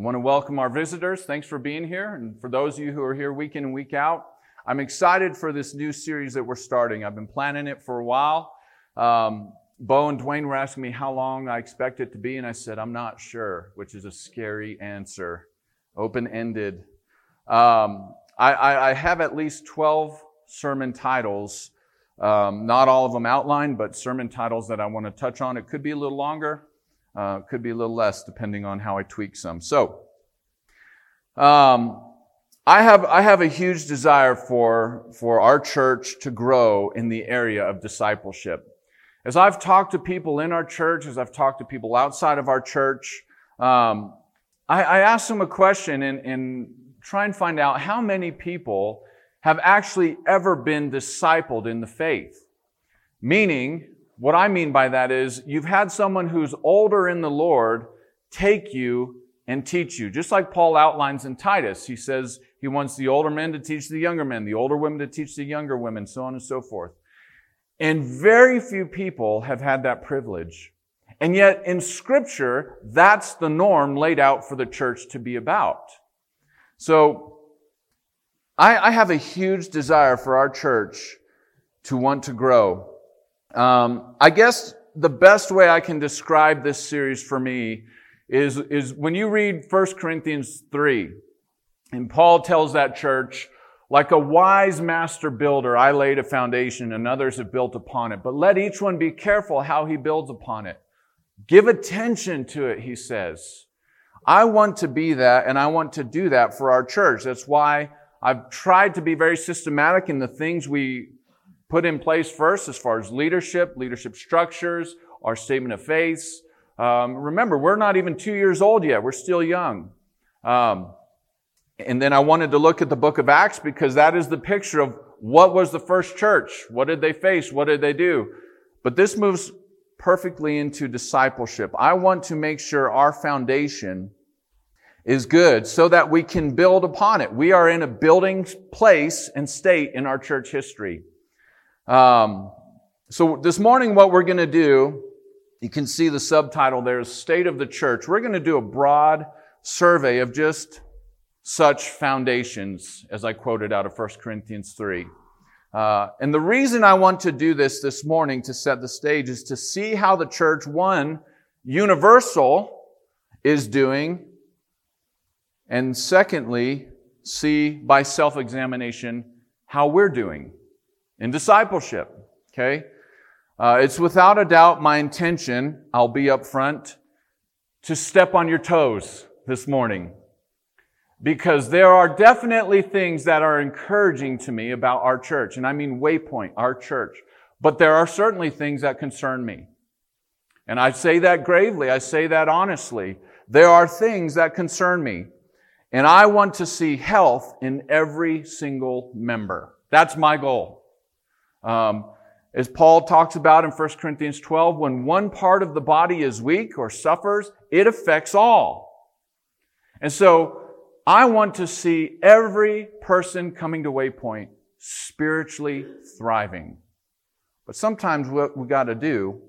I want to welcome our visitors. Thanks for being here. And for those of you who are here week in and week out, I'm excited for this new series that we're starting. I've been planning it for a while. Um, Bo and Dwayne were asking me how long I expect it to be, and I said, I'm not sure, which is a scary answer. Open ended. Um, I, I, I, have at least 12 sermon titles, um, not all of them outlined, but sermon titles that I want to touch on. It could be a little longer. Uh, could be a little less depending on how I tweak some. So, um, I have I have a huge desire for for our church to grow in the area of discipleship. As I've talked to people in our church, as I've talked to people outside of our church, um, I, I ask them a question and, and try and find out how many people have actually ever been discipled in the faith. Meaning, what I mean by that is you've had someone who's older in the Lord take you and teach you. Just like Paul outlines in Titus, he says he wants the older men to teach the younger men, the older women to teach the younger women, so on and so forth. And very few people have had that privilege. And yet in scripture, that's the norm laid out for the church to be about. So I, I have a huge desire for our church to want to grow. Um, I guess the best way I can describe this series for me is, is when you read 1 Corinthians 3, and Paul tells that church, like a wise master builder, I laid a foundation and others have built upon it. But let each one be careful how he builds upon it. Give attention to it, he says. I want to be that and I want to do that for our church. That's why I've tried to be very systematic in the things we put in place first as far as leadership, leadership structures, our statement of faith. Um, remember, we're not even two years old yet. We're still young. Um, and then I wanted to look at the book of Acts because that is the picture of what was the first church? What did they face? What did they do? But this moves perfectly into discipleship. I want to make sure our foundation is good so that we can build upon it. We are in a building place and state in our church history. Um, so this morning, what we're going to do, you can see the subtitle there is State of the Church. We're going to do a broad survey of just such foundations, as I quoted out of 1 Corinthians 3. Uh, and the reason I want to do this this morning to set the stage is to see how the church, one, universal, is doing, and secondly, see by self examination how we're doing in discipleship. Okay? Uh, it's without a doubt my intention, I'll be upfront, to step on your toes this morning. Because there are definitely things that are encouraging to me about our church. And I mean Waypoint, our church. But there are certainly things that concern me. And I say that gravely. I say that honestly. There are things that concern me. And I want to see health in every single member. That's my goal. Um, as Paul talks about in 1 Corinthians 12, when one part of the body is weak or suffers, it affects all. And so I want to see every person coming to Waypoint spiritually thriving. But sometimes what we got to do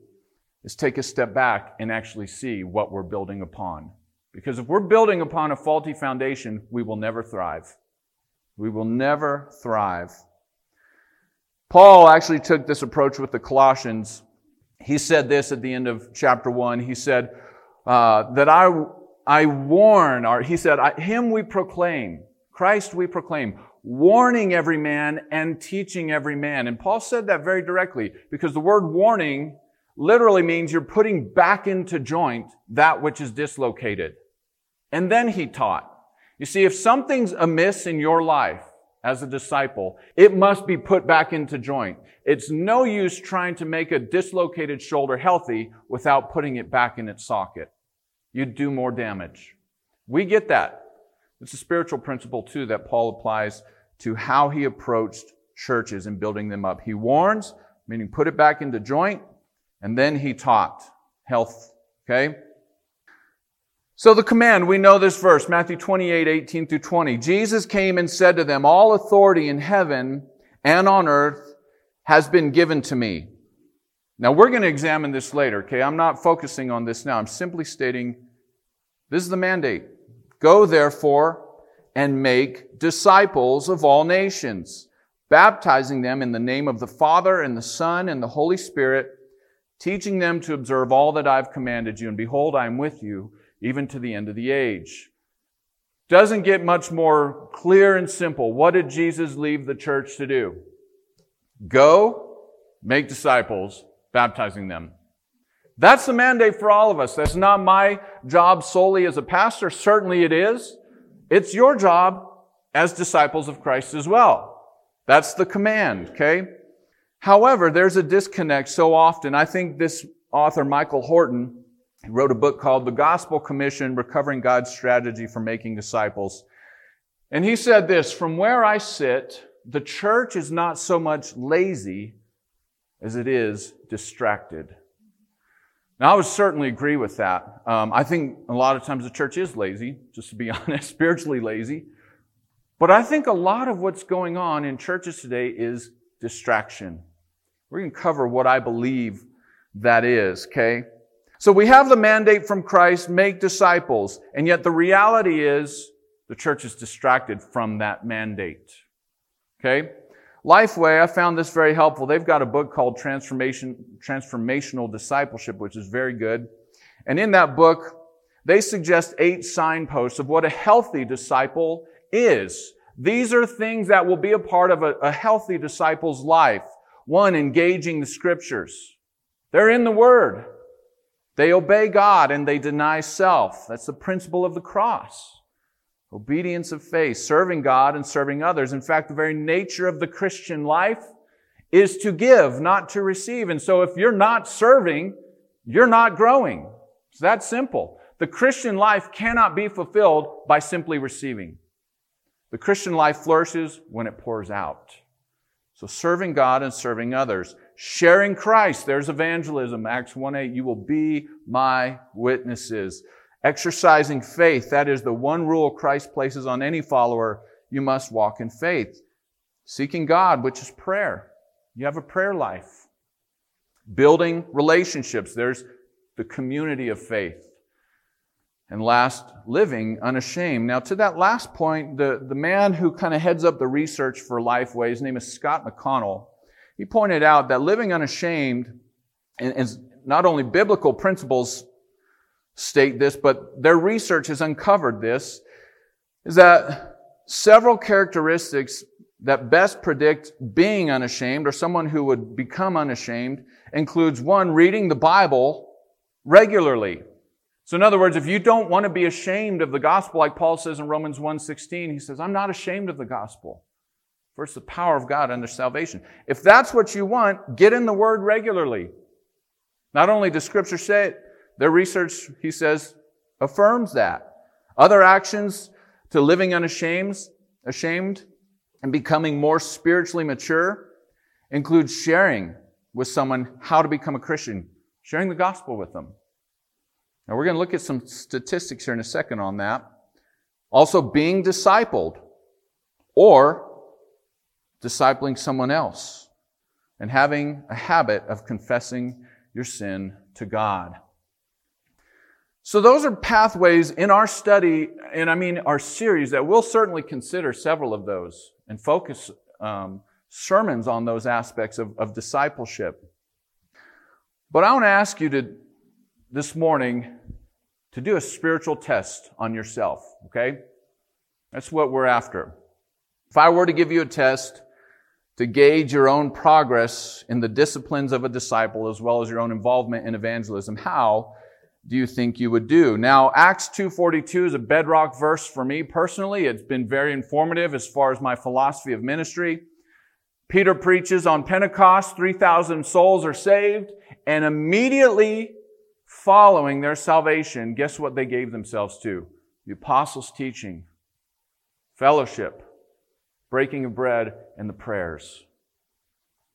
is take a step back and actually see what we're building upon. Because if we're building upon a faulty foundation, we will never thrive. We will never thrive. Paul actually took this approach with the Colossians. He said this at the end of chapter one. He said, uh, that I, I warn, or he said, him we proclaim, Christ we proclaim, warning every man and teaching every man. And Paul said that very directly because the word warning literally means you're putting back into joint that which is dislocated. And then he taught. You see, if something's amiss in your life, as a disciple, it must be put back into joint. It's no use trying to make a dislocated shoulder healthy without putting it back in its socket. You'd do more damage. We get that. It's a spiritual principle too that Paul applies to how he approached churches and building them up. He warns, meaning put it back into joint, and then he taught health. Okay? So the command, we know this verse, Matthew 28, 18 through 20. Jesus came and said to them, all authority in heaven and on earth has been given to me. Now we're going to examine this later, okay? I'm not focusing on this now. I'm simply stating this is the mandate. Go therefore and make disciples of all nations, baptizing them in the name of the Father and the Son and the Holy Spirit, teaching them to observe all that I've commanded you. And behold, I am with you even to the end of the age. Doesn't get much more clear and simple. What did Jesus leave the church to do? Go, make disciples, baptizing them. That's the mandate for all of us. That's not my job solely as a pastor. Certainly it is. It's your job as disciples of Christ as well. That's the command, okay? However, there's a disconnect so often. I think this author, Michael Horton, wrote a book called The Gospel Commission, Recovering God's Strategy for Making Disciples. And he said this, from where I sit, the church is not so much lazy as it is distracted. Now, I would certainly agree with that. Um, I think a lot of times the church is lazy, just to be honest, spiritually lazy. But I think a lot of what's going on in churches today is distraction. We're going to cover what I believe that is, okay? So we have the mandate from Christ, make disciples, and yet the reality is the church is distracted from that mandate. Okay? Lifeway, I found this very helpful. They've got a book called Transformation, Transformational Discipleship, which is very good. And in that book, they suggest eight signposts of what a healthy disciple is. These are things that will be a part of a, a healthy disciple's life. One, engaging the scriptures. They're in the Word. They obey God and they deny self. That's the principle of the cross. Obedience of faith, serving God and serving others. In fact, the very nature of the Christian life is to give, not to receive. And so if you're not serving, you're not growing. It's that simple. The Christian life cannot be fulfilled by simply receiving. The Christian life flourishes when it pours out. So serving God and serving others. Sharing Christ, there's evangelism. Acts 1 8, you will be my witnesses. Exercising faith, that is the one rule Christ places on any follower. You must walk in faith. Seeking God, which is prayer. You have a prayer life. Building relationships, there's the community of faith. And last, living unashamed. Now, to that last point, the, the man who kind of heads up the research for Lifeway, his name is Scott McConnell, he pointed out that living unashamed and, not only biblical principles state this, but their research has uncovered this, is that several characteristics that best predict being unashamed or someone who would become unashamed includes one, reading the Bible regularly. So in other words, if you don't want to be ashamed of the gospel, like Paul says in Romans 1.16, he says, I'm not ashamed of the gospel. For it's the power of God under salvation. If that's what you want, get in the word regularly. Not only does scripture say it, their research, he says, affirms that. Other actions to living unashamed, ashamed, and becoming more spiritually mature include sharing with someone how to become a Christian, sharing the gospel with them. Now, we're going to look at some statistics here in a second on that. Also, being discipled or discipling someone else and having a habit of confessing your sin to God. So those are pathways in our study, and I mean our series, that we'll certainly consider several of those and focus um, sermons on those aspects of, of discipleship. But I want to ask you to this morning to do a spiritual test on yourself, okay? That's what we're after. If I were to give you a test to gauge your own progress in the disciplines of a disciple as well as your own involvement in evangelism, how do you think you would do? Now, Acts 2.42 is a bedrock verse for me personally. It's been very informative as far as my philosophy of ministry. Peter preaches on Pentecost, 3,000 souls are saved, and immediately following their salvation, guess what they gave themselves to? The apostles' teaching, fellowship, breaking of bread, and the prayers.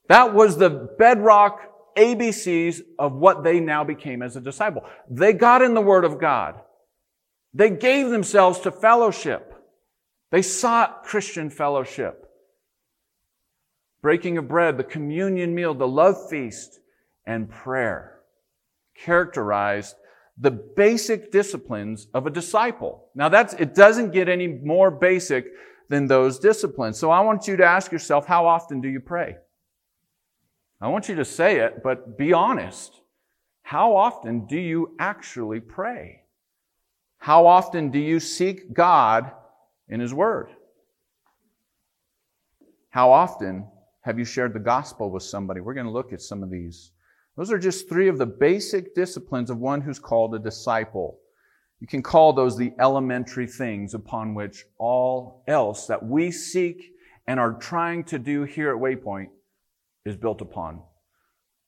That was the bedrock ABCs of what they now became as a disciple. They got in the Word of God. They gave themselves to fellowship. They sought Christian fellowship. Breaking of bread, the communion meal, the love feast, and prayer characterized the basic disciplines of a disciple. Now that's, it doesn't get any more basic than those disciplines. So I want you to ask yourself, how often do you pray? I want you to say it, but be honest. How often do you actually pray? How often do you seek God in His Word? How often have you shared the gospel with somebody? We're going to look at some of these. Those are just three of the basic disciplines of one who's called a disciple. You can call those the elementary things upon which all else that we seek and are trying to do here at Waypoint is built upon.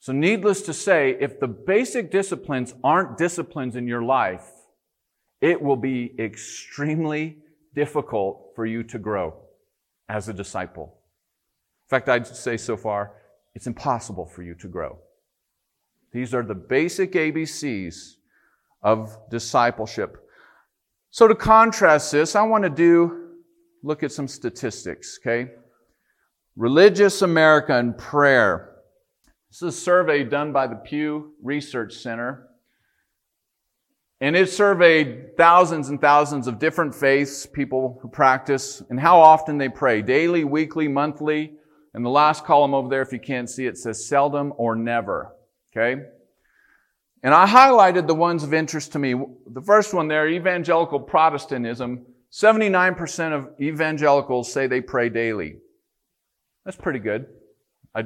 So, needless to say, if the basic disciplines aren't disciplines in your life, it will be extremely difficult for you to grow as a disciple. In fact, I'd say so far, it's impossible for you to grow. These are the basic ABCs of discipleship. So to contrast this, I want to do, look at some statistics, okay? Religious America and prayer. This is a survey done by the Pew Research Center. And it surveyed thousands and thousands of different faiths, people who practice, and how often they pray daily, weekly, monthly. And the last column over there, if you can't see it, says seldom or never. Okay? And I highlighted the ones of interest to me. The first one there, evangelical Protestantism. 79% of evangelicals say they pray daily. That's pretty good. I,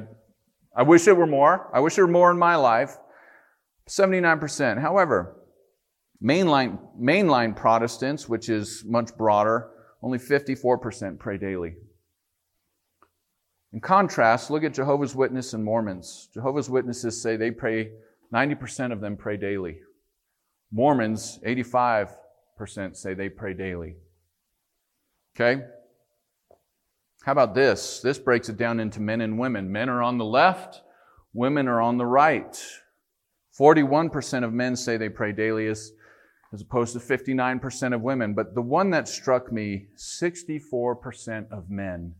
I wish it were more. I wish there were more in my life. 79%. However, mainline, mainline Protestants, which is much broader, only 54% pray daily. In contrast, look at Jehovah's Witnesses and Mormons. Jehovah's Witnesses say they pray 90% of them pray daily. Mormons, 85% say they pray daily. Okay? How about this? This breaks it down into men and women. Men are on the left, women are on the right. 41% of men say they pray daily as, as opposed to 59% of women. But the one that struck me 64% of men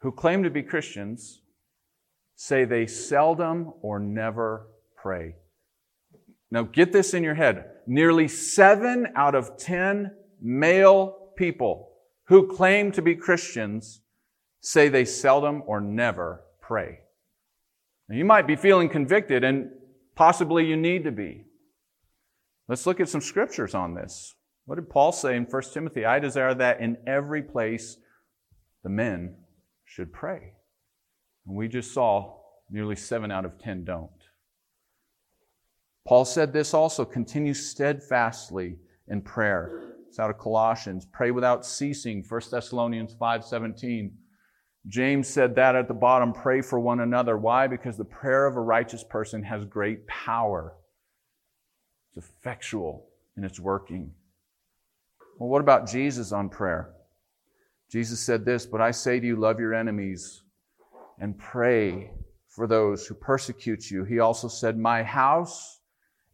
who claim to be Christians say they seldom or never pray. Now get this in your head. Nearly seven out of ten male people who claim to be Christians say they seldom or never pray. Now you might be feeling convicted and possibly you need to be. Let's look at some scriptures on this. What did Paul say in 1 Timothy? I desire that in every place the men should pray. And we just saw nearly seven out of ten don't. Paul said this also continue steadfastly in prayer. It's out of Colossians. Pray without ceasing, 1 Thessalonians 5:17. James said that at the bottom, pray for one another. Why? Because the prayer of a righteous person has great power. It's effectual in its working. Well, what about Jesus on prayer? Jesus said this, but I say to you, love your enemies and pray for those who persecute you. He also said, My house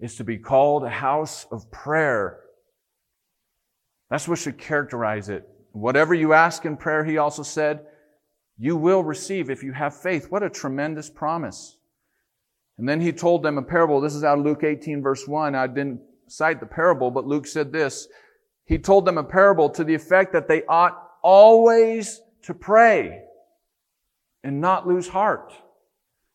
is to be called a house of prayer. That's what should characterize it. Whatever you ask in prayer, he also said, you will receive if you have faith. What a tremendous promise. And then he told them a parable. This is out of Luke 18, verse 1. I didn't cite the parable, but Luke said this. He told them a parable to the effect that they ought always to pray and not lose heart.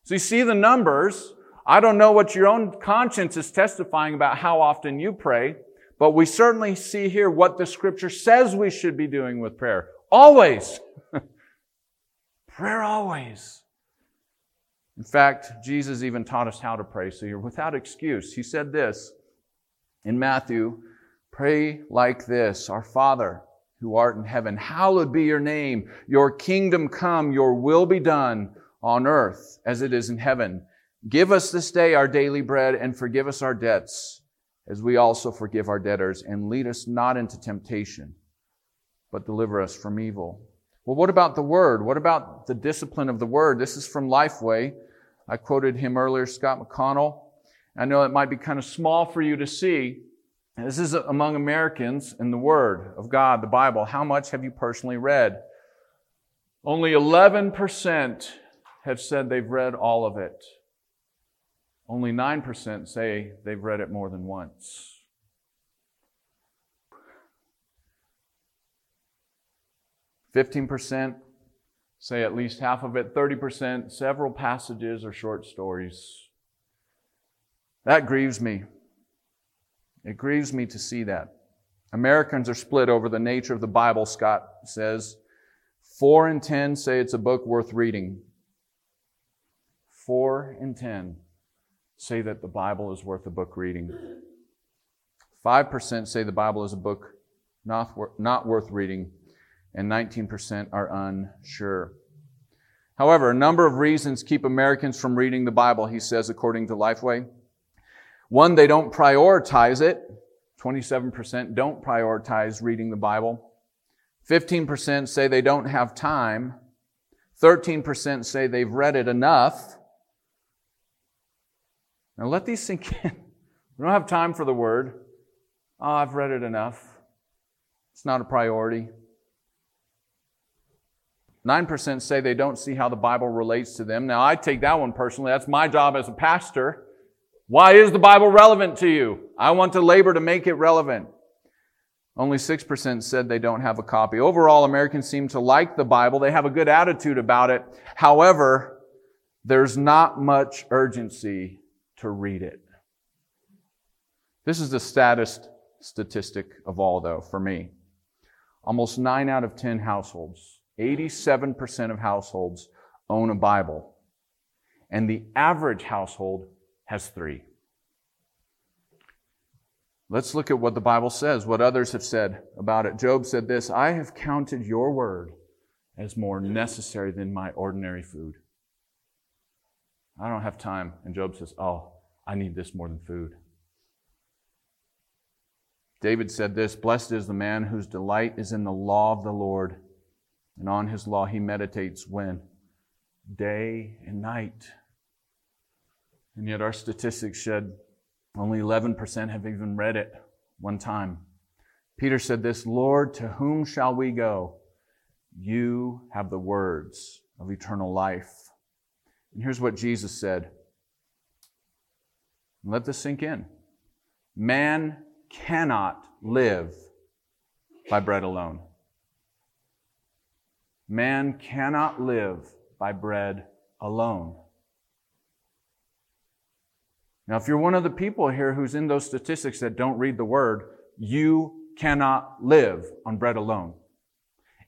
So you see the numbers. I don't know what your own conscience is testifying about how often you pray, but we certainly see here what the scripture says we should be doing with prayer. Always. prayer always. In fact, Jesus even taught us how to pray, so you're without excuse. He said this in Matthew, pray like this, Our Father, who art in heaven, hallowed be your name. Your kingdom come, your will be done on earth as it is in heaven. Give us this day our daily bread and forgive us our debts as we also forgive our debtors and lead us not into temptation, but deliver us from evil. Well, what about the word? What about the discipline of the word? This is from Lifeway. I quoted him earlier, Scott McConnell. I know it might be kind of small for you to see, this is among Americans in the Word of God, the Bible. How much have you personally read? Only 11% have said they've read all of it. Only 9% say they've read it more than once. Fifteen percent say at least half of it. Thirty percent several passages or short stories. That grieves me. It grieves me to see that. Americans are split over the nature of the Bible, Scott says. Four in ten say it's a book worth reading. Four in ten say that the Bible is worth a book reading. 5% say the Bible is a book not, not worth reading, and 19% are unsure. However, a number of reasons keep Americans from reading the Bible, he says, according to Lifeway. One, they don't prioritize it. 27% don't prioritize reading the Bible. 15% say they don't have time. 13% say they've read it enough. Now let these sink in. We don't have time for the word. Oh, I've read it enough. It's not a priority. 9% say they don't see how the Bible relates to them. Now, I take that one personally. That's my job as a pastor. Why is the Bible relevant to you? I want to labor to make it relevant. Only 6% said they don't have a copy. Overall, Americans seem to like the Bible. They have a good attitude about it. However, there's not much urgency to read it. This is the saddest statistic of all, though, for me. Almost 9 out of 10 households, 87% of households own a Bible. And the average household has three. Let's look at what the Bible says, what others have said about it. Job said this I have counted your word as more necessary than my ordinary food. I don't have time. And Job says, Oh, I need this more than food. David said this Blessed is the man whose delight is in the law of the Lord, and on his law he meditates when? Day and night. And yet our statistics said only 11% have even read it one time. Peter said this Lord, to whom shall we go? You have the words of eternal life. And here's what Jesus said let this sink in. Man cannot live by bread alone. Man cannot live by bread alone. Now, if you're one of the people here who's in those statistics that don't read the word, you cannot live on bread alone.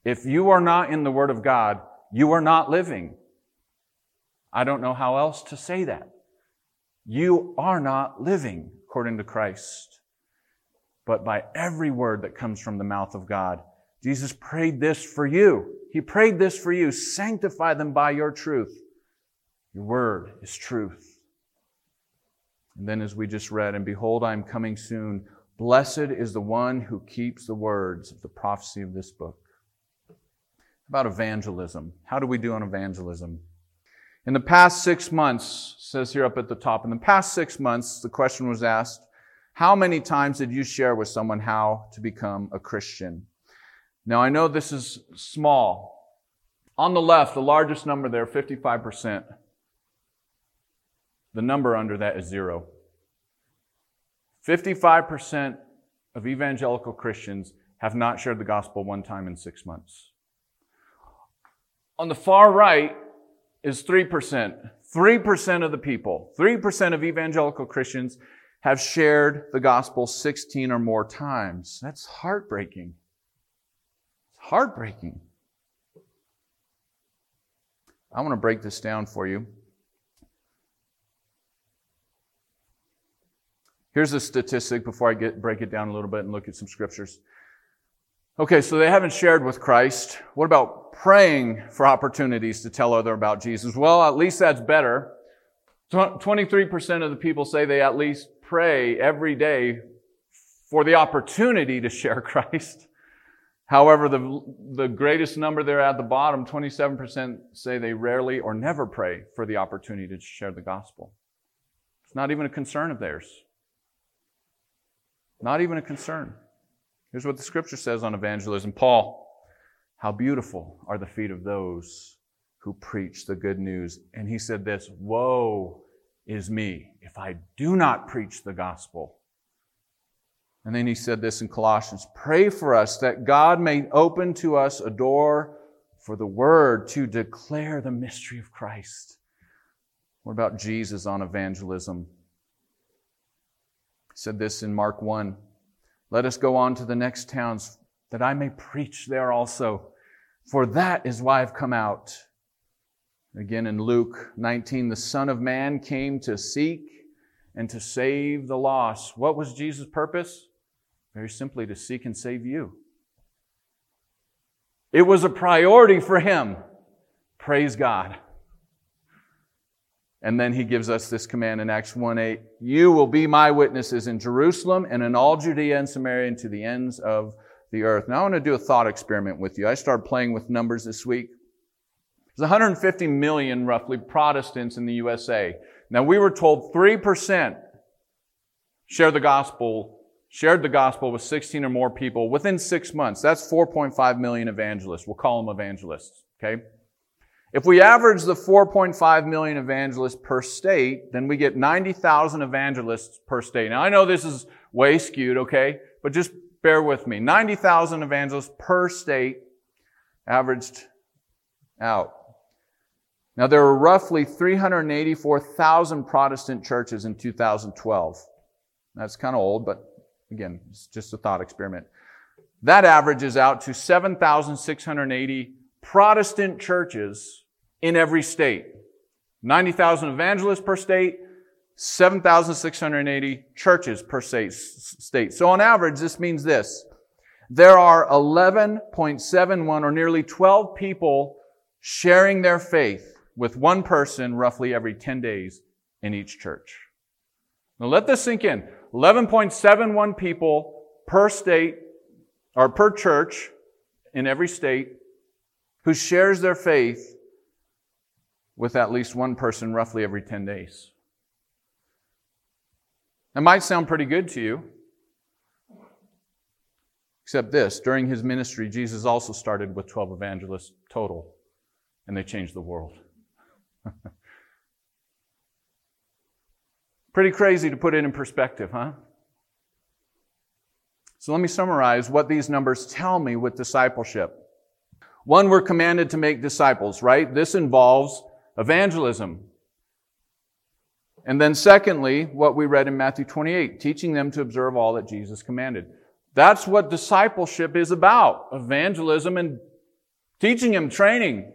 If you are not in the word of God, you are not living. I don't know how else to say that. You are not living according to Christ, but by every word that comes from the mouth of God. Jesus prayed this for you. He prayed this for you. Sanctify them by your truth. Your word is truth. And then, as we just read, and behold, I am coming soon. Blessed is the one who keeps the words of the prophecy of this book. About evangelism. How do we do on evangelism? In the past six months, says here up at the top, in the past six months, the question was asked, how many times did you share with someone how to become a Christian? Now, I know this is small. On the left, the largest number there, 55%. The number under that is zero. 55% of evangelical Christians have not shared the gospel one time in six months. On the far right, is 3%. 3% of the people, 3% of evangelical Christians have shared the gospel 16 or more times. That's heartbreaking. It's heartbreaking. I want to break this down for you. Here's a statistic before I get, break it down a little bit and look at some scriptures. Okay, so they haven't shared with Christ. What about praying for opportunities to tell other about Jesus? Well, at least that's better. 23% of the people say they at least pray every day for the opportunity to share Christ. However, the, the greatest number there at the bottom, 27% say they rarely or never pray for the opportunity to share the gospel. It's not even a concern of theirs. Not even a concern. Here's what the scripture says on evangelism Paul, how beautiful are the feet of those who preach the good news. And he said this Woe is me if I do not preach the gospel. And then he said this in Colossians Pray for us that God may open to us a door for the word to declare the mystery of Christ. What about Jesus on evangelism? Said this in Mark 1 Let us go on to the next towns that I may preach there also, for that is why I've come out. Again in Luke 19, the Son of Man came to seek and to save the lost. What was Jesus' purpose? Very simply, to seek and save you. It was a priority for him. Praise God. And then he gives us this command in Acts 1 8 You will be my witnesses in Jerusalem and in all Judea and Samaria and to the ends of the earth. Now I want to do a thought experiment with you. I started playing with numbers this week. There's 150 million, roughly, Protestants in the USA. Now we were told 3% share the gospel shared the gospel with 16 or more people within six months. That's 4.5 million evangelists. We'll call them evangelists, okay? If we average the 4.5 million evangelists per state, then we get 90,000 evangelists per state. Now I know this is way skewed, okay? But just bear with me. 90,000 evangelists per state averaged out. Now there were roughly 384,000 Protestant churches in 2012. That's kind of old, but Again, it's just a thought experiment. That averages out to 7,680 Protestant churches in every state. 90,000 evangelists per state, 7,680 churches per state. So on average, this means this. There are 11.71 or nearly 12 people sharing their faith with one person roughly every 10 days in each church. Now let this sink in. 11.71 people per state or per church in every state who shares their faith with at least one person roughly every 10 days. That might sound pretty good to you. Except this during his ministry, Jesus also started with 12 evangelists total, and they changed the world. Pretty crazy to put it in perspective, huh? So let me summarize what these numbers tell me with discipleship. One, we're commanded to make disciples, right? This involves evangelism. And then secondly, what we read in Matthew 28, teaching them to observe all that Jesus commanded. That's what discipleship is about. Evangelism and teaching them, training.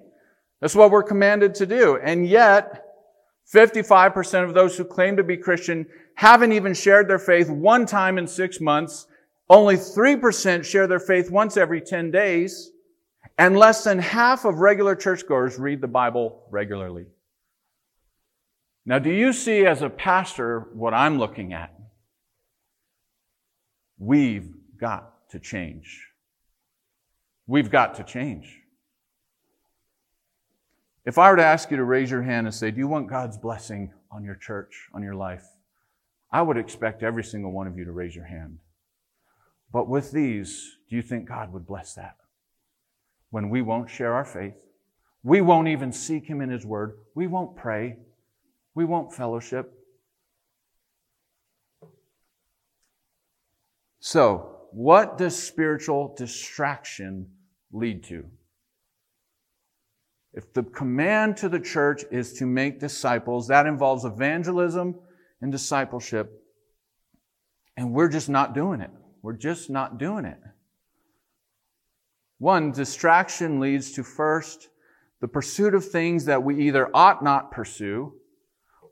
That's what we're commanded to do. And yet, 55% of those who claim to be Christian haven't even shared their faith one time in six months. Only 3% share their faith once every 10 days. And less than half of regular churchgoers read the Bible regularly. Now, do you see as a pastor what I'm looking at? We've got to change. We've got to change. If I were to ask you to raise your hand and say, Do you want God's blessing on your church, on your life? I would expect every single one of you to raise your hand. But with these, do you think God would bless that? When we won't share our faith, we won't even seek Him in His Word, we won't pray, we won't fellowship. So, what does spiritual distraction lead to? If the command to the church is to make disciples, that involves evangelism and discipleship. And we're just not doing it. We're just not doing it. One, distraction leads to first the pursuit of things that we either ought not pursue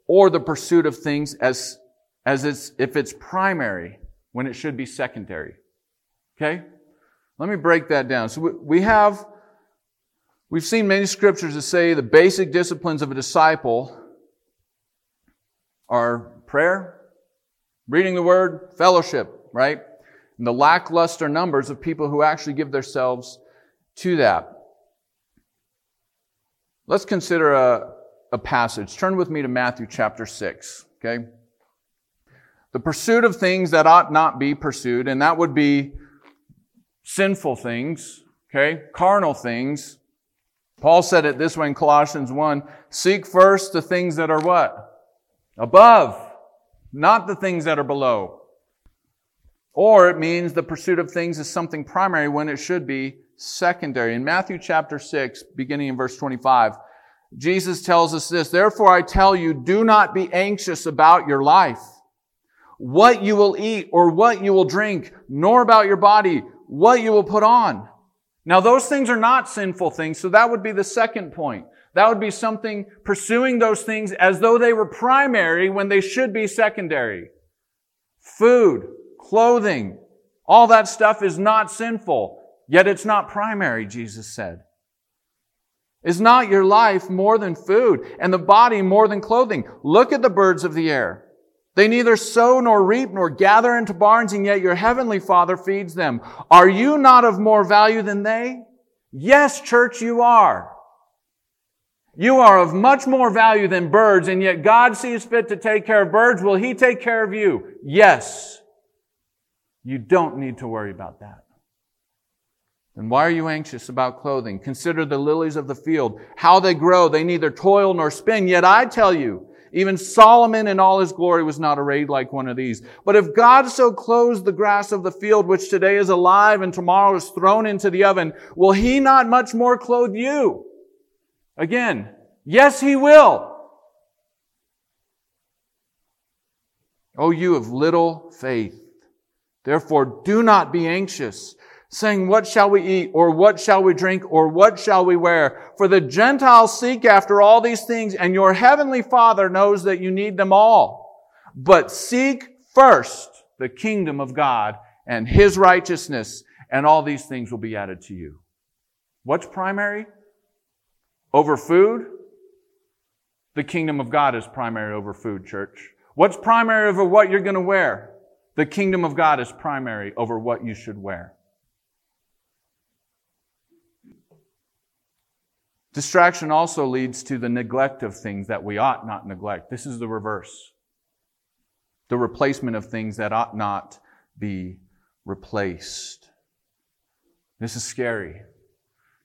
or the pursuit of things as, as it's, if it's primary when it should be secondary. Okay? Let me break that down. So we have We've seen many scriptures that say the basic disciplines of a disciple are prayer, reading the word, fellowship, right? And the lackluster numbers of people who actually give themselves to that. Let's consider a, a passage. Turn with me to Matthew chapter 6, okay? The pursuit of things that ought not be pursued, and that would be sinful things, okay? Carnal things, Paul said it this way in Colossians 1 Seek first the things that are what? Above, not the things that are below. Or it means the pursuit of things is something primary when it should be secondary. In Matthew chapter 6, beginning in verse 25, Jesus tells us this, Therefore I tell you, do not be anxious about your life, what you will eat or what you will drink, nor about your body, what you will put on. Now those things are not sinful things, so that would be the second point. That would be something pursuing those things as though they were primary when they should be secondary. Food, clothing, all that stuff is not sinful, yet it's not primary, Jesus said. Is not your life more than food and the body more than clothing? Look at the birds of the air. They neither sow nor reap nor gather into barns, and yet your heavenly Father feeds them. Are you not of more value than they? Yes, church, you are. You are of much more value than birds, and yet God sees fit to take care of birds. Will He take care of you? Yes. You don't need to worry about that. Then why are you anxious about clothing? Consider the lilies of the field, how they grow. They neither toil nor spin. Yet I tell you, even Solomon in all his glory was not arrayed like one of these. But if God so clothes the grass of the field, which today is alive and tomorrow is thrown into the oven, will he not much more clothe you? Again, yes, he will. Oh, you of little faith. Therefore, do not be anxious saying, What shall we eat? Or what shall we drink? Or what shall we wear? For the Gentiles seek after all these things, and your heavenly Father knows that you need them all. But seek first the kingdom of God and His righteousness, and all these things will be added to you. What's primary? Over food? The kingdom of God is primary over food, church. What's primary over what you're going to wear? The kingdom of God is primary over what you should wear. Distraction also leads to the neglect of things that we ought not neglect. This is the reverse. The replacement of things that ought not be replaced. This is scary.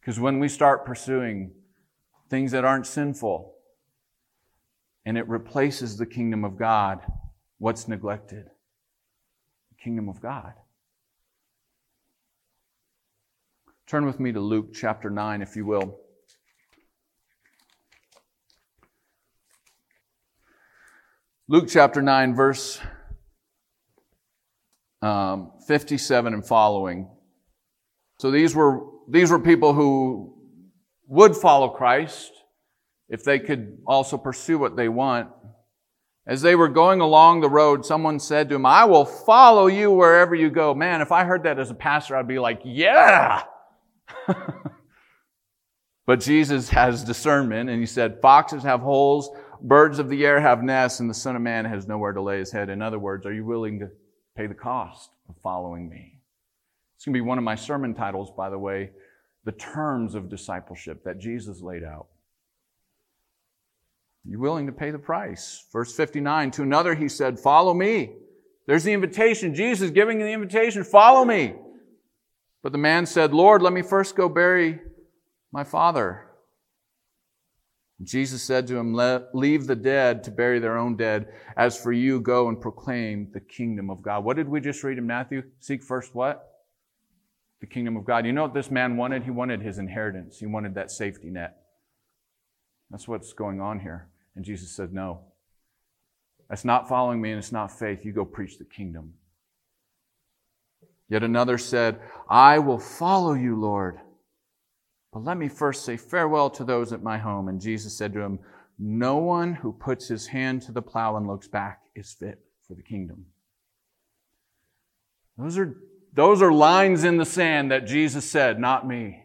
Because when we start pursuing things that aren't sinful and it replaces the kingdom of God, what's neglected? Kingdom of God. Turn with me to Luke chapter 9, if you will. Luke chapter 9, verse um, 57 and following. So these were, these were people who would follow Christ if they could also pursue what they want. As they were going along the road, someone said to him, I will follow you wherever you go. Man, if I heard that as a pastor, I'd be like, yeah! but Jesus has discernment and he said, foxes have holes, birds of the air have nests, and the Son of Man has nowhere to lay his head. In other words, are you willing to pay the cost of following me? It's going to be one of my sermon titles, by the way, the terms of discipleship that Jesus laid out. You willing to pay the price? Verse 59, to another he said, Follow me. There's the invitation. Jesus giving the invitation, Follow me. But the man said, Lord, let me first go bury my father. Jesus said to him, Leave the dead to bury their own dead. As for you, go and proclaim the kingdom of God. What did we just read in Matthew? Seek first what? The kingdom of God. You know what this man wanted? He wanted his inheritance, he wanted that safety net. That's what's going on here. And Jesus said, No. That's not following me and it's not faith. You go preach the kingdom. Yet another said, I will follow you, Lord but let me first say farewell to those at my home. And Jesus said to him, No one who puts his hand to the plow and looks back is fit for the kingdom. Those are, those are lines in the sand that Jesus said, not me.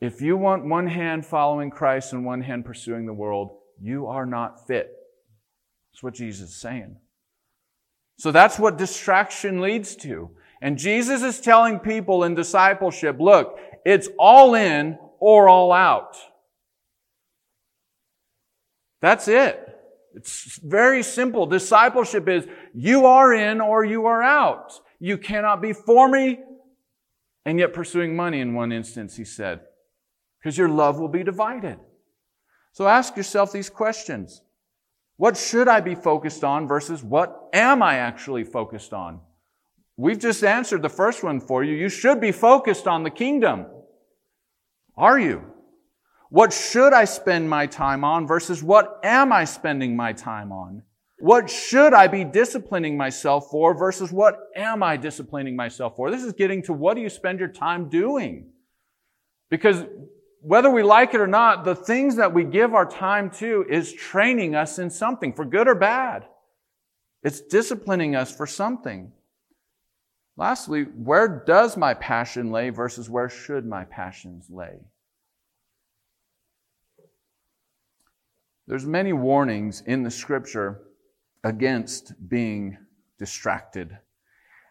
If you want one hand following Christ and one hand pursuing the world, you are not fit. That's what Jesus is saying. So that's what distraction leads to. And Jesus is telling people in discipleship, look, it's all in or all out. That's it. It's very simple. Discipleship is you are in or you are out. You cannot be for me and yet pursuing money in one instance, he said, because your love will be divided. So ask yourself these questions. What should I be focused on versus what am I actually focused on? We've just answered the first one for you. You should be focused on the kingdom. Are you? What should I spend my time on versus what am I spending my time on? What should I be disciplining myself for versus what am I disciplining myself for? This is getting to what do you spend your time doing? Because whether we like it or not, the things that we give our time to is training us in something, for good or bad. It's disciplining us for something. Lastly, where does my passion lay versus where should my passions lay? There's many warnings in the scripture against being distracted.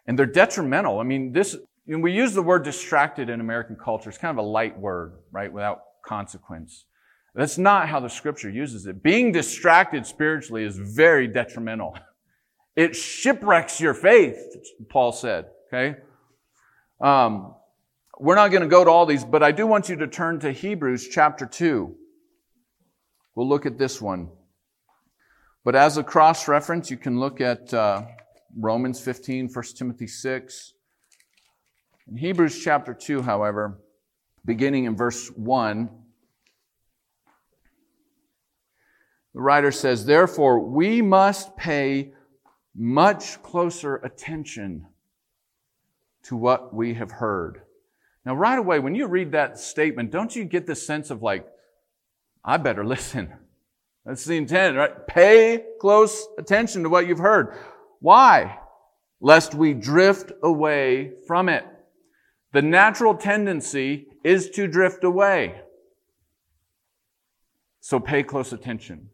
And they're detrimental. I mean, this, we use the word distracted in American culture. It's kind of a light word, right? Without consequence. That's not how the scripture uses it. Being distracted spiritually is very detrimental. It shipwrecks your faith, Paul said, okay? Um, we're not going to go to all these, but I do want you to turn to Hebrews chapter 2. We'll look at this one. But as a cross reference, you can look at uh, Romans 15, 1 Timothy 6. In Hebrews chapter 2, however, beginning in verse 1, the writer says, Therefore, we must pay much closer attention to what we have heard. Now, right away, when you read that statement, don't you get this sense of like, I better listen? That's the intent, right? Pay close attention to what you've heard. Why? Lest we drift away from it. The natural tendency is to drift away. So pay close attention.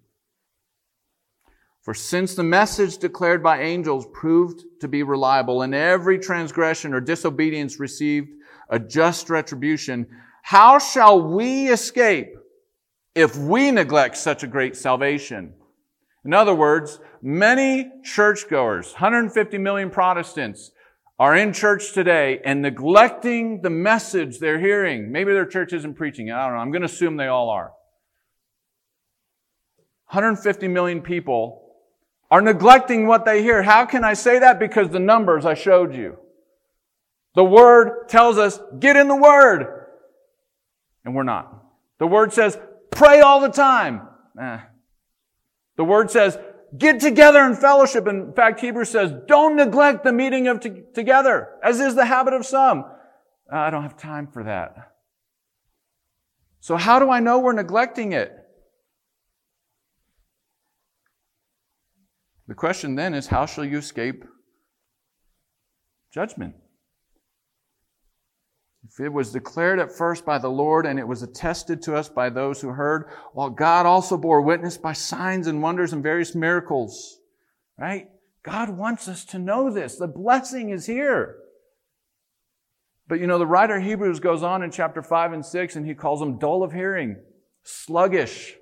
For since the message declared by angels proved to be reliable, and every transgression or disobedience received a just retribution, how shall we escape if we neglect such a great salvation. In other words, many churchgoers, 150 million Protestants, are in church today and neglecting the message they're hearing. Maybe their church isn't preaching. I don't know. I'm going to assume they all are. 150 million people are neglecting what they hear. How can I say that? Because the numbers I showed you. The Word tells us, get in the Word. And we're not. The Word says, Pray all the time. Eh. The word says, get together in fellowship. In fact, Hebrews says, don't neglect the meeting of t- together, as is the habit of some. Uh, I don't have time for that. So how do I know we're neglecting it? The question then is, how shall you escape judgment? It was declared at first by the Lord and it was attested to us by those who heard, while God also bore witness by signs and wonders and various miracles. Right? God wants us to know this. The blessing is here. But you know, the writer of Hebrews goes on in chapter 5 and 6 and he calls them dull of hearing, sluggish.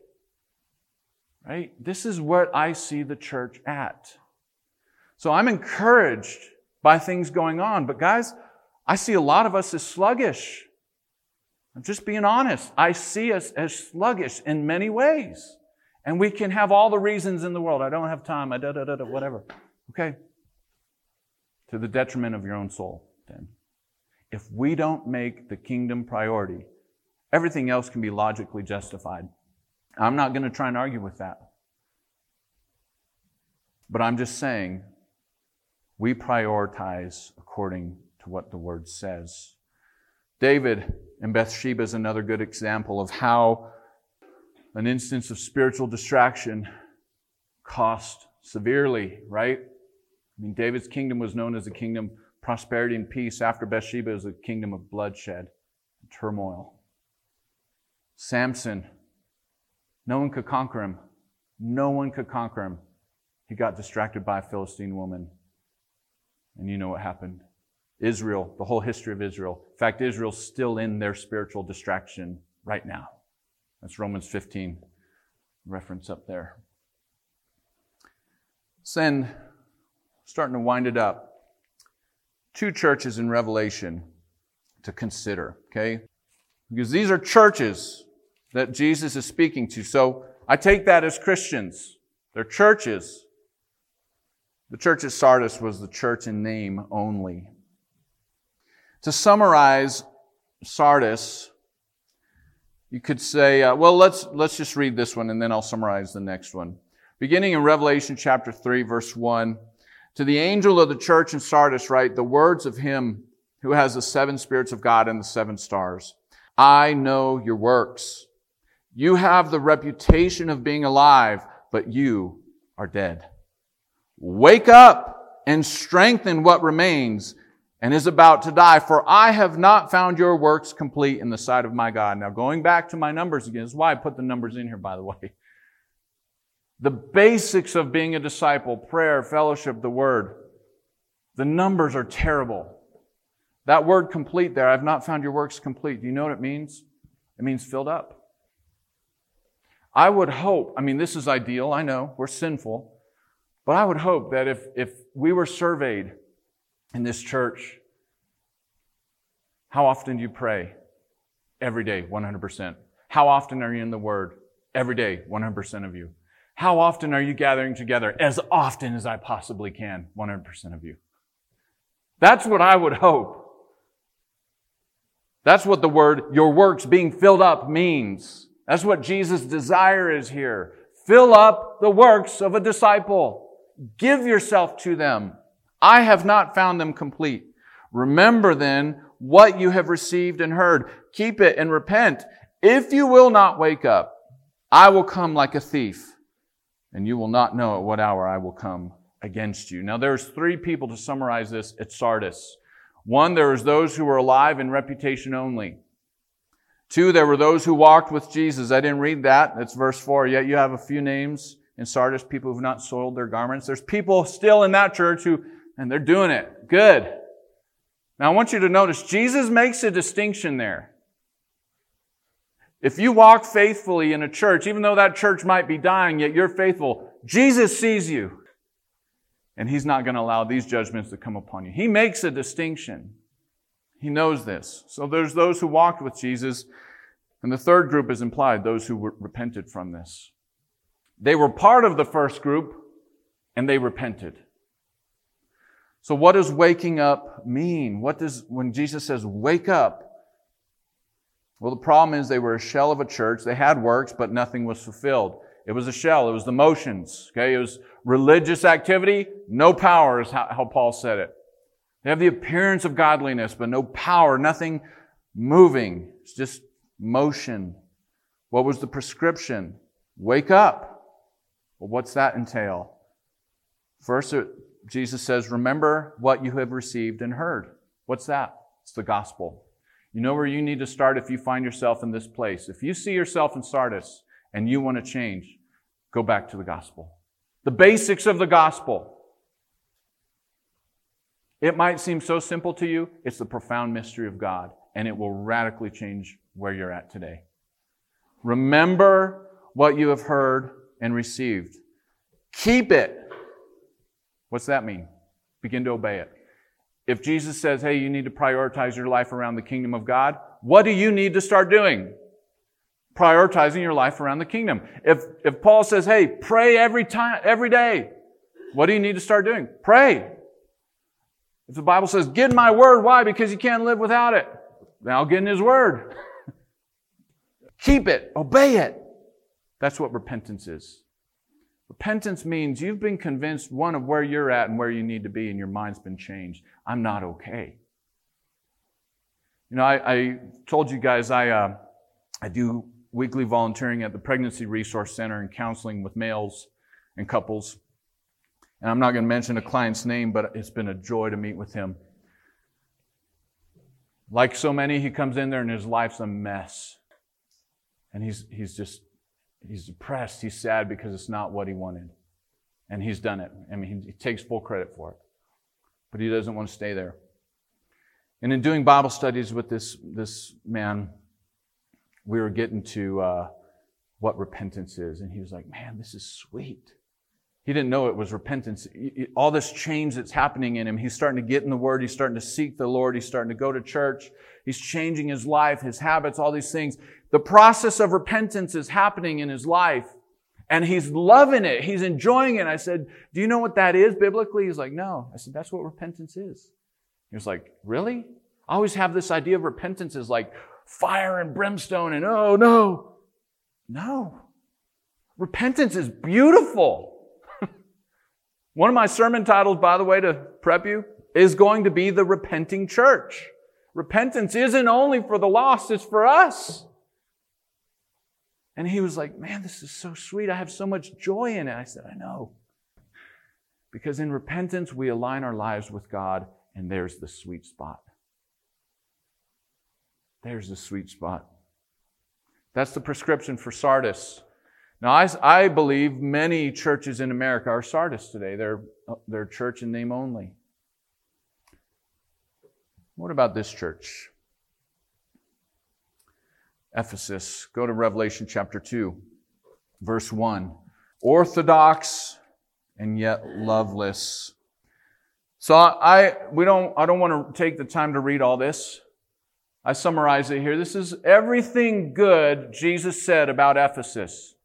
Right? This is what I see the church at. So I'm encouraged by things going on. But guys, I see a lot of us as sluggish. I'm just being honest. I see us as sluggish in many ways. And we can have all the reasons in the world. I don't have time. I da da da da, whatever. Okay. To the detriment of your own soul, then. If we don't make the kingdom priority, everything else can be logically justified. I'm not going to try and argue with that. But I'm just saying we prioritize according to what the word says. David and Bathsheba is another good example of how an instance of spiritual distraction cost severely, right? I mean, David's kingdom was known as a kingdom of prosperity and peace. After Bathsheba, was a kingdom of bloodshed and turmoil. Samson, no one could conquer him. No one could conquer him. He got distracted by a Philistine woman. And you know what happened. Israel, the whole history of Israel. In fact, Israel's still in their spiritual distraction right now. That's Romans 15, reference up there. then, starting to wind it up. Two churches in Revelation to consider, okay? Because these are churches that Jesus is speaking to. So I take that as Christians. They're churches. The church at Sardis was the church in name only. To summarize Sardis, you could say, uh, well, let's, let's just read this one and then I'll summarize the next one. Beginning in Revelation chapter 3, verse 1, to the angel of the church in Sardis write the words of him who has the seven spirits of God and the seven stars. I know your works. You have the reputation of being alive, but you are dead. Wake up and strengthen what remains and is about to die, for I have not found your works complete in the sight of my God. Now, going back to my numbers again, this is why I put the numbers in here, by the way. The basics of being a disciple, prayer, fellowship, the word, the numbers are terrible. That word complete there, I've not found your works complete. Do you know what it means? It means filled up. I would hope, I mean, this is ideal, I know, we're sinful, but I would hope that if, if we were surveyed in this church, how often do you pray? Every day, 100%. How often are you in the Word? Every day, 100% of you. How often are you gathering together? As often as I possibly can, 100% of you. That's what I would hope. That's what the word, your works being filled up means. That's what Jesus' desire is here. Fill up the works of a disciple. Give yourself to them. I have not found them complete. Remember then what you have received and heard. Keep it and repent. If you will not wake up, I will come like a thief, and you will not know at what hour I will come against you. Now there's three people to summarize this at Sardis. One, there was those who were alive in reputation only. Two, there were those who walked with Jesus. I didn't read that. That's verse four. Yet you have a few names in Sardis, people who've not soiled their garments. There's people still in that church who, and they're doing it. Good. Now I want you to notice Jesus makes a distinction there. If you walk faithfully in a church, even though that church might be dying, yet you're faithful, Jesus sees you and he's not going to allow these judgments to come upon you. He makes a distinction. He knows this. So there's those who walked with Jesus, and the third group is implied, those who repented from this. They were part of the first group, and they repented. So what does waking up mean? What does, when Jesus says wake up, well, the problem is they were a shell of a church. They had works, but nothing was fulfilled. It was a shell. It was the motions. Okay. It was religious activity, no power is how, how Paul said it. They have the appearance of godliness, but no power, nothing moving. It's just motion. What was the prescription? Wake up. Well, what's that entail? First, Jesus says, remember what you have received and heard. What's that? It's the gospel. You know where you need to start if you find yourself in this place. If you see yourself in Sardis and you want to change, go back to the gospel. The basics of the gospel. It might seem so simple to you, it's the profound mystery of God, and it will radically change where you're at today. Remember what you have heard and received. Keep it. What's that mean? Begin to obey it. If Jesus says, hey, you need to prioritize your life around the kingdom of God, what do you need to start doing? prioritizing your life around the kingdom. If, if Paul says, hey, pray every time, every day, what do you need to start doing? Pray. If the Bible says, get in my word, why? Because you can't live without it. Now get in his word. Keep it. Obey it. That's what repentance is. Repentance means you've been convinced, one, of where you're at and where you need to be, and your mind's been changed. I'm not okay. You know, I, I told you guys I, uh, I do weekly volunteering at the Pregnancy Resource Center and counseling with males and couples. And I'm not going to mention a client's name, but it's been a joy to meet with him. Like so many, he comes in there and his life's a mess. And he's, he's just, he's depressed, he's sad because it's not what he wanted. And he's done it. I mean, he, takes full credit for it. But he doesn't want to stay there. And in doing Bible studies with this, this man, we were getting to uh, what repentance is. And he was like, man, this is sweet. He didn't know it was repentance. All this change that's happening in him, he's starting to get in the Word. He's starting to seek the Lord. He's starting to go to church. He's changing his life, his habits, all these things. The process of repentance is happening in his life. And he's loving it. He's enjoying it. I said, Do you know what that is biblically? He's like, No. I said, That's what repentance is. He was like, Really? I always have this idea of repentance as like fire and brimstone and oh no. No. Repentance is beautiful. One of my sermon titles, by the way, to prep you, is going to be the repenting church. Repentance isn't only for the lost, it's for us. And he was like, Man, this is so sweet. I have so much joy in it. I said, I know. Because in repentance, we align our lives with God, and there's the sweet spot. There's the sweet spot. That's the prescription for Sardis. Now, I, I believe many churches in America are Sardis today. They're, they're church in name only. What about this church? Ephesus. Go to Revelation chapter 2, verse 1. Orthodox and yet loveless. So I we don't I don't want to take the time to read all this. I summarize it here. This is everything good Jesus said about Ephesus.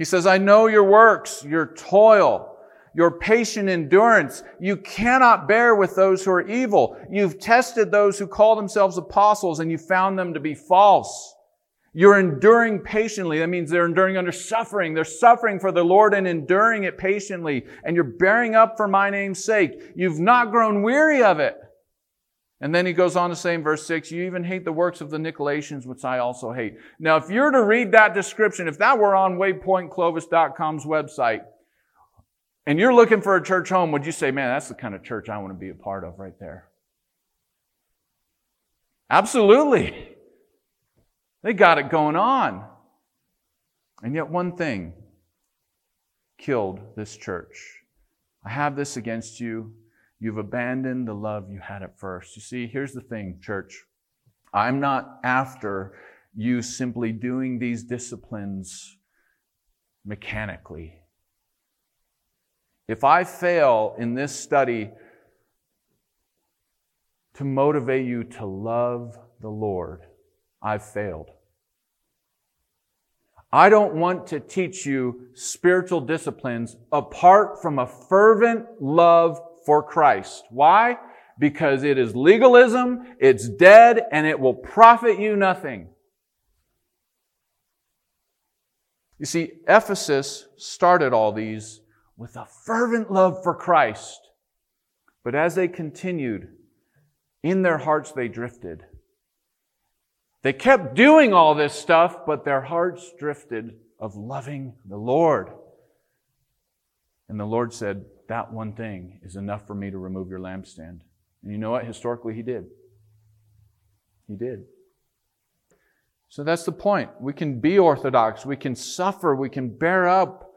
He says, I know your works, your toil, your patient endurance. You cannot bear with those who are evil. You've tested those who call themselves apostles and you found them to be false. You're enduring patiently. That means they're enduring under suffering. They're suffering for the Lord and enduring it patiently. And you're bearing up for my name's sake. You've not grown weary of it. And then he goes on to say in verse 6, you even hate the works of the Nicolaitans, which I also hate. Now, if you're to read that description, if that were on waypointclovis.com's website, and you're looking for a church home, would you say, man, that's the kind of church I want to be a part of right there? Absolutely. They got it going on. And yet, one thing killed this church. I have this against you You've abandoned the love you had at first. You see, here's the thing, church. I'm not after you simply doing these disciplines mechanically. If I fail in this study to motivate you to love the Lord, I've failed. I don't want to teach you spiritual disciplines apart from a fervent love for Christ. Why? Because it is legalism, it's dead, and it will profit you nothing. You see, Ephesus started all these with a fervent love for Christ. But as they continued, in their hearts they drifted. They kept doing all this stuff, but their hearts drifted of loving the Lord. And the Lord said, that one thing is enough for me to remove your lampstand. And you know what? Historically, he did. He did. So that's the point. We can be orthodox. We can suffer. We can bear up.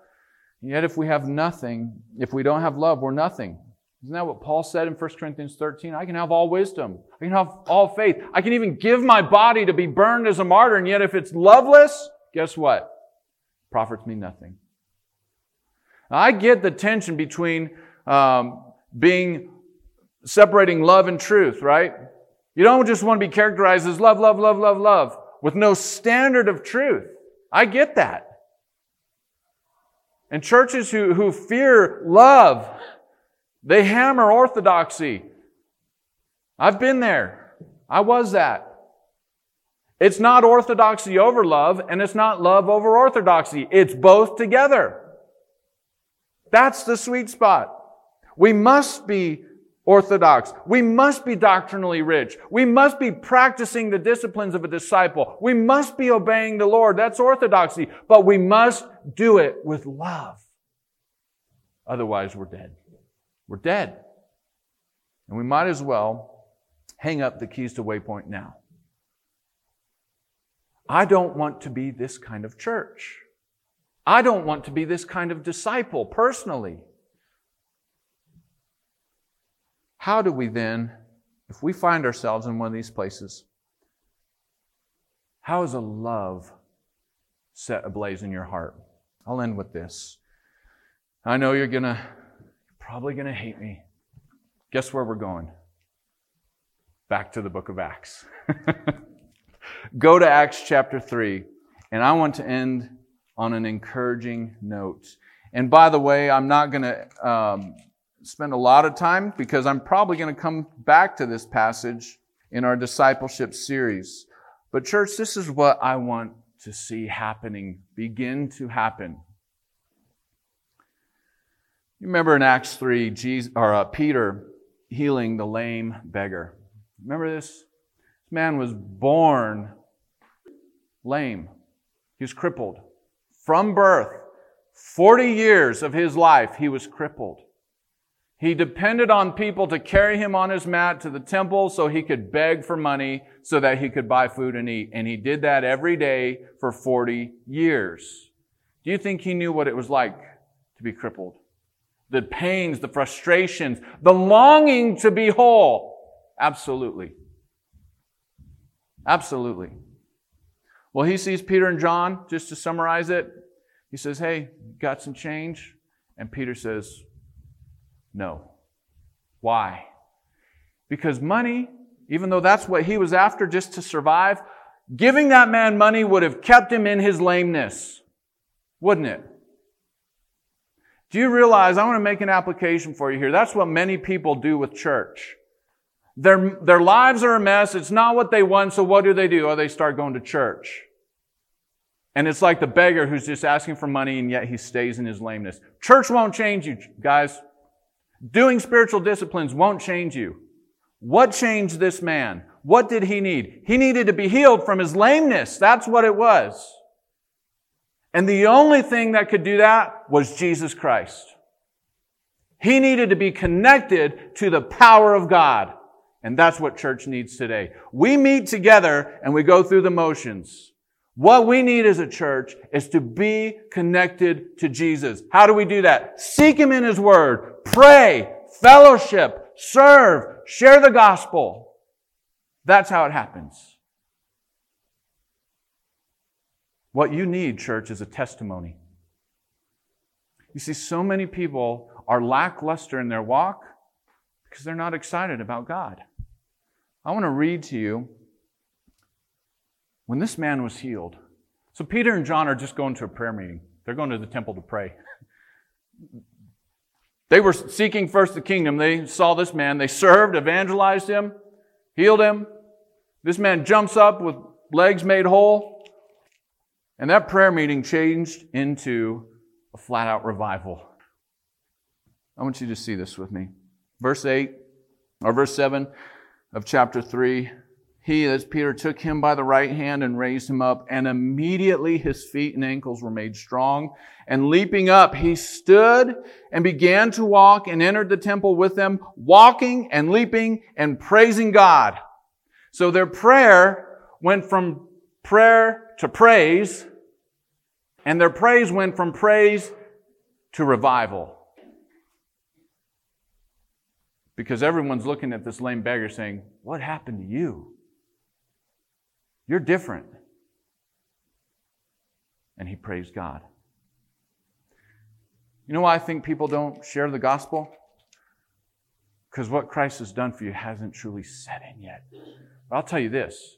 Yet if we have nothing, if we don't have love, we're nothing. Isn't that what Paul said in 1 Corinthians 13? I can have all wisdom. I can have all faith. I can even give my body to be burned as a martyr. And yet if it's loveless, guess what? Profits me nothing. I get the tension between um, being separating love and truth, right? You don't just want to be characterized as love, love, love, love, love with no standard of truth. I get that. And churches who, who fear love, they hammer orthodoxy. I've been there. I was that. It's not orthodoxy over love, and it's not love over orthodoxy. It's both together. That's the sweet spot. We must be orthodox. We must be doctrinally rich. We must be practicing the disciplines of a disciple. We must be obeying the Lord. That's orthodoxy. But we must do it with love. Otherwise, we're dead. We're dead. And we might as well hang up the keys to Waypoint now. I don't want to be this kind of church. I don't want to be this kind of disciple personally. How do we then, if we find ourselves in one of these places, how is a love set ablaze in your heart? I'll end with this. I know you're gonna, you're probably gonna hate me. Guess where we're going? Back to the book of Acts. Go to Acts chapter 3, and I want to end on an encouraging note. And by the way, I'm not going to um, spend a lot of time because I'm probably going to come back to this passage in our discipleship series. But, church, this is what I want to see happening, begin to happen. You remember in Acts 3, Jesus, or, uh, Peter healing the lame beggar. Remember this? This man was born lame, he was crippled from birth. 40 years of his life, he was crippled. He depended on people to carry him on his mat to the temple so he could beg for money so that he could buy food and eat. And he did that every day for 40 years. Do you think he knew what it was like to be crippled? The pains, the frustrations, the longing to be whole. Absolutely. Absolutely. Well, he sees Peter and John, just to summarize it. He says, Hey, got some change? And Peter says, No. Why? Because money, even though that's what he was after just to survive, giving that man money would have kept him in his lameness, wouldn't it? Do you realize, I want to make an application for you here. That's what many people do with church. Their, their lives are a mess. It's not what they want. So what do they do? Oh, they start going to church. And it's like the beggar who's just asking for money and yet he stays in his lameness. Church won't change you, guys. Doing spiritual disciplines won't change you. What changed this man? What did he need? He needed to be healed from his lameness. That's what it was. And the only thing that could do that was Jesus Christ. He needed to be connected to the power of God. And that's what church needs today. We meet together and we go through the motions. What we need as a church is to be connected to Jesus. How do we do that? Seek Him in His Word, pray, fellowship, serve, share the gospel. That's how it happens. What you need, church, is a testimony. You see, so many people are lackluster in their walk because they're not excited about God. I want to read to you when this man was healed. So Peter and John are just going to a prayer meeting. They're going to the temple to pray. They were seeking first the kingdom. They saw this man. They served, evangelized him, healed him. This man jumps up with legs made whole. And that prayer meeting changed into a flat out revival. I want you to see this with me. Verse 8, or verse 7 of chapter 3. He, as Peter, took him by the right hand and raised him up, and immediately his feet and ankles were made strong. And leaping up, he stood and began to walk and entered the temple with them, walking and leaping and praising God. So their prayer went from prayer to praise, and their praise went from praise to revival. Because everyone's looking at this lame beggar saying, What happened to you? You're different. And he praised God. You know why I think people don't share the gospel? Because what Christ has done for you hasn't truly set in yet. But I'll tell you this.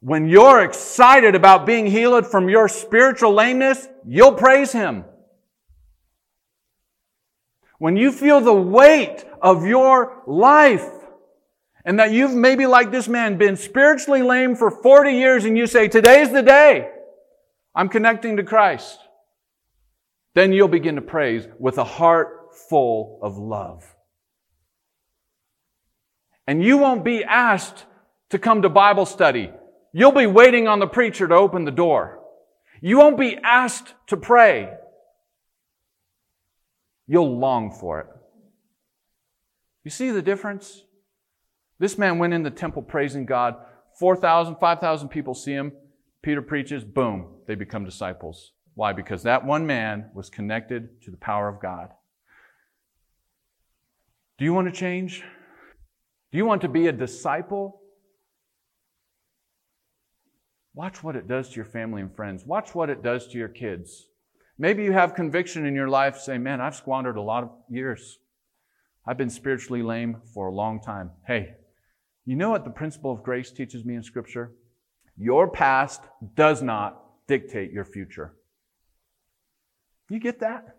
When you're excited about being healed from your spiritual lameness, you'll praise Him. When you feel the weight of your life and that you've maybe like this man been spiritually lame for 40 years and you say, today's the day. I'm connecting to Christ. Then you'll begin to praise with a heart full of love. And you won't be asked to come to Bible study. You'll be waiting on the preacher to open the door. You won't be asked to pray. You'll long for it. You see the difference? This man went in the temple praising God. 4,000, 5,000 people see him. Peter preaches, boom, they become disciples. Why? Because that one man was connected to the power of God. Do you want to change? Do you want to be a disciple? Watch what it does to your family and friends. Watch what it does to your kids. Maybe you have conviction in your life saying, Man, I've squandered a lot of years. I've been spiritually lame for a long time. Hey, you know what the principle of grace teaches me in Scripture? Your past does not dictate your future. You get that?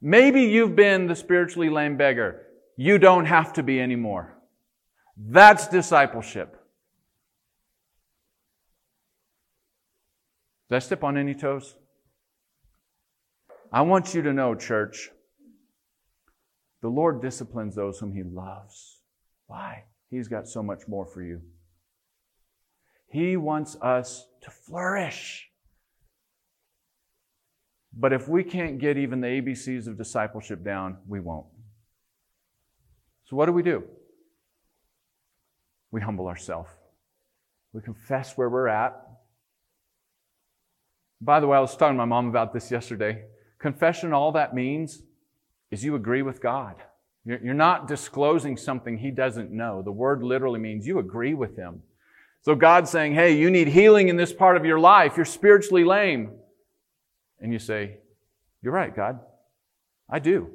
Maybe you've been the spiritually lame beggar. You don't have to be anymore. That's discipleship. Did I step on any toes? I want you to know, church, the Lord disciplines those whom He loves. Why? He's got so much more for you. He wants us to flourish. But if we can't get even the ABCs of discipleship down, we won't. So, what do we do? We humble ourselves. We confess where we're at. By the way, I was talking to my mom about this yesterday. Confession, all that means is you agree with God. You're not disclosing something He doesn't know. The word literally means you agree with Him. So God's saying, hey, you need healing in this part of your life. You're spiritually lame. And you say, you're right, God. I do.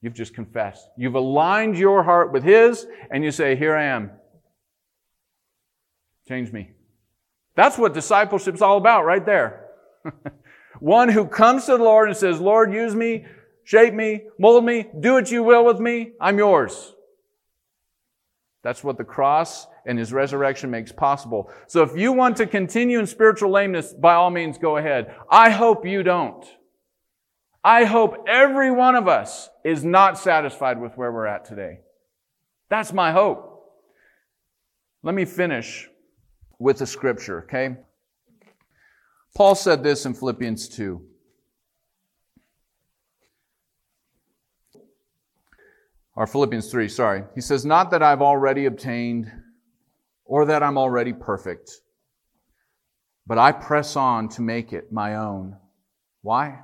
You've just confessed. You've aligned your heart with His, and you say, Here I am. Change me. That's what discipleship's all about, right there. One who comes to the Lord and says, Lord, use me, shape me, mold me, do what you will with me. I'm yours. That's what the cross and his resurrection makes possible. So if you want to continue in spiritual lameness, by all means, go ahead. I hope you don't. I hope every one of us is not satisfied with where we're at today. That's my hope. Let me finish with the scripture, okay? Paul said this in Philippians 2. Or Philippians 3, sorry. He says, Not that I've already obtained or that I'm already perfect, but I press on to make it my own. Why?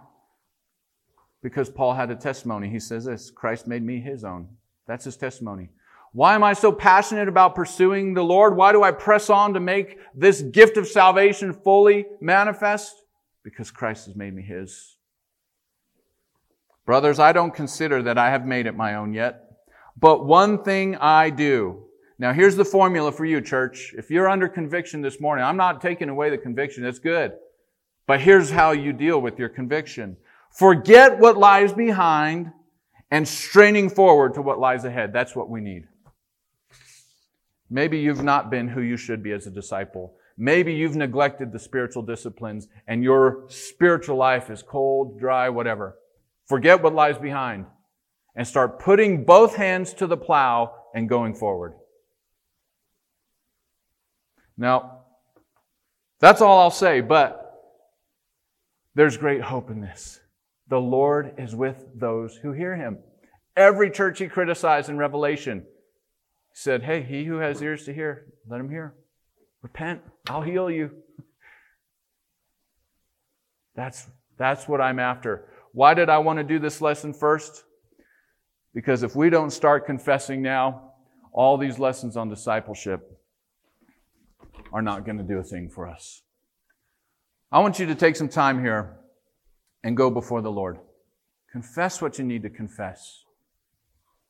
Because Paul had a testimony. He says this Christ made me his own. That's his testimony. Why am I so passionate about pursuing the Lord? Why do I press on to make this gift of salvation fully manifest? Because Christ has made me his. Brothers, I don't consider that I have made it my own yet, but one thing I do. Now here's the formula for you, church. If you're under conviction this morning, I'm not taking away the conviction. It's good. But here's how you deal with your conviction. Forget what lies behind and straining forward to what lies ahead. That's what we need. Maybe you've not been who you should be as a disciple. Maybe you've neglected the spiritual disciplines and your spiritual life is cold, dry, whatever. Forget what lies behind and start putting both hands to the plow and going forward. Now, that's all I'll say, but there's great hope in this. The Lord is with those who hear him. Every church he criticized in Revelation said, Hey, he who has ears to hear, let him hear. Repent, I'll heal you. That's, that's what I'm after. Why did I want to do this lesson first? Because if we don't start confessing now, all these lessons on discipleship are not going to do a thing for us. I want you to take some time here and go before the Lord. Confess what you need to confess.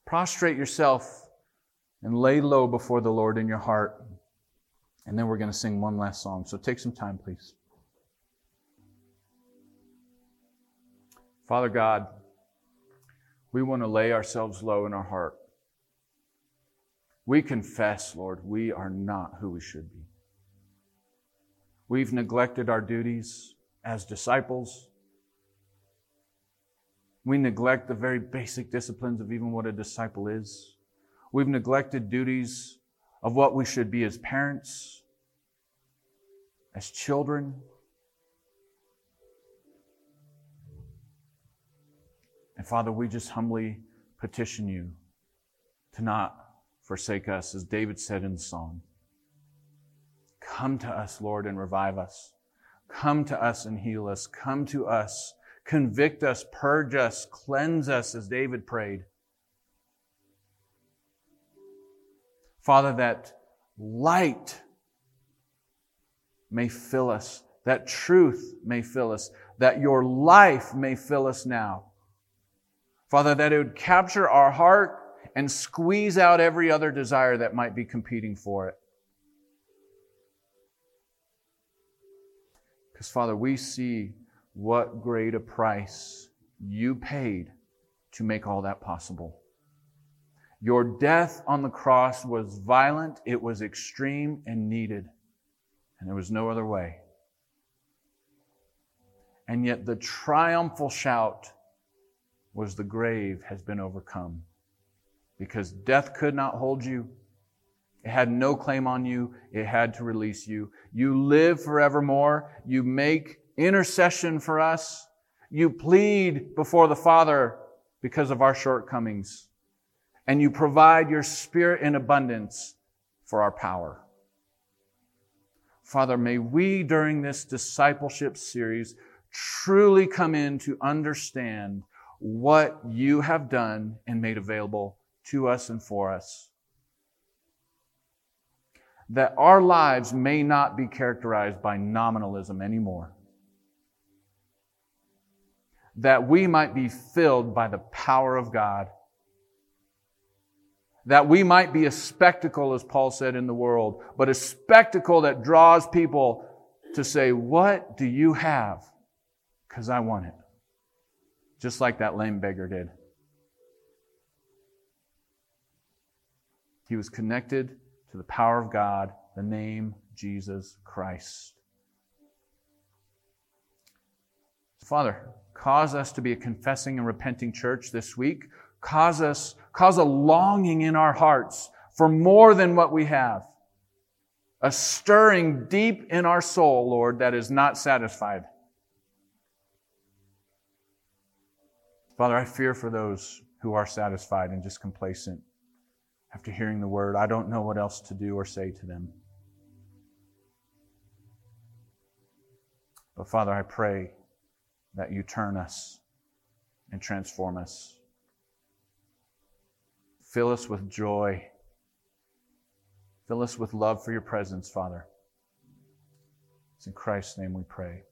Prostrate yourself and lay low before the Lord in your heart. And then we're going to sing one last song. So take some time, please. Father God, we want to lay ourselves low in our heart. We confess, Lord, we are not who we should be. We've neglected our duties as disciples. We neglect the very basic disciplines of even what a disciple is. We've neglected duties of what we should be as parents, as children. And Father, we just humbly petition you to not forsake us, as David said in the song. Come to us, Lord, and revive us. Come to us and heal us. Come to us, convict us, purge us, cleanse us, as David prayed. Father, that light may fill us, that truth may fill us, that your life may fill us now. Father, that it would capture our heart and squeeze out every other desire that might be competing for it. Because, Father, we see what great a price you paid to make all that possible. Your death on the cross was violent, it was extreme and needed, and there was no other way. And yet the triumphal shout was the grave has been overcome. Because death could not hold you. It had no claim on you. It had to release you. You live forevermore. You make intercession for us. You plead before the Father because of our shortcomings. And you provide your spirit in abundance for our power. Father, may we during this discipleship series truly come in to understand what you have done and made available to us and for us. That our lives may not be characterized by nominalism anymore. That we might be filled by the power of God. That we might be a spectacle, as Paul said in the world, but a spectacle that draws people to say, What do you have? Because I want it. Just like that lame beggar did. He was connected to the power of God, the name Jesus Christ. Father, cause us to be a confessing and repenting church this week. Cause us, cause a longing in our hearts for more than what we have. A stirring deep in our soul, Lord, that is not satisfied. Father, I fear for those who are satisfied and just complacent after hearing the word. I don't know what else to do or say to them. But Father, I pray that you turn us and transform us. Fill us with joy. Fill us with love for your presence, Father. It's in Christ's name we pray.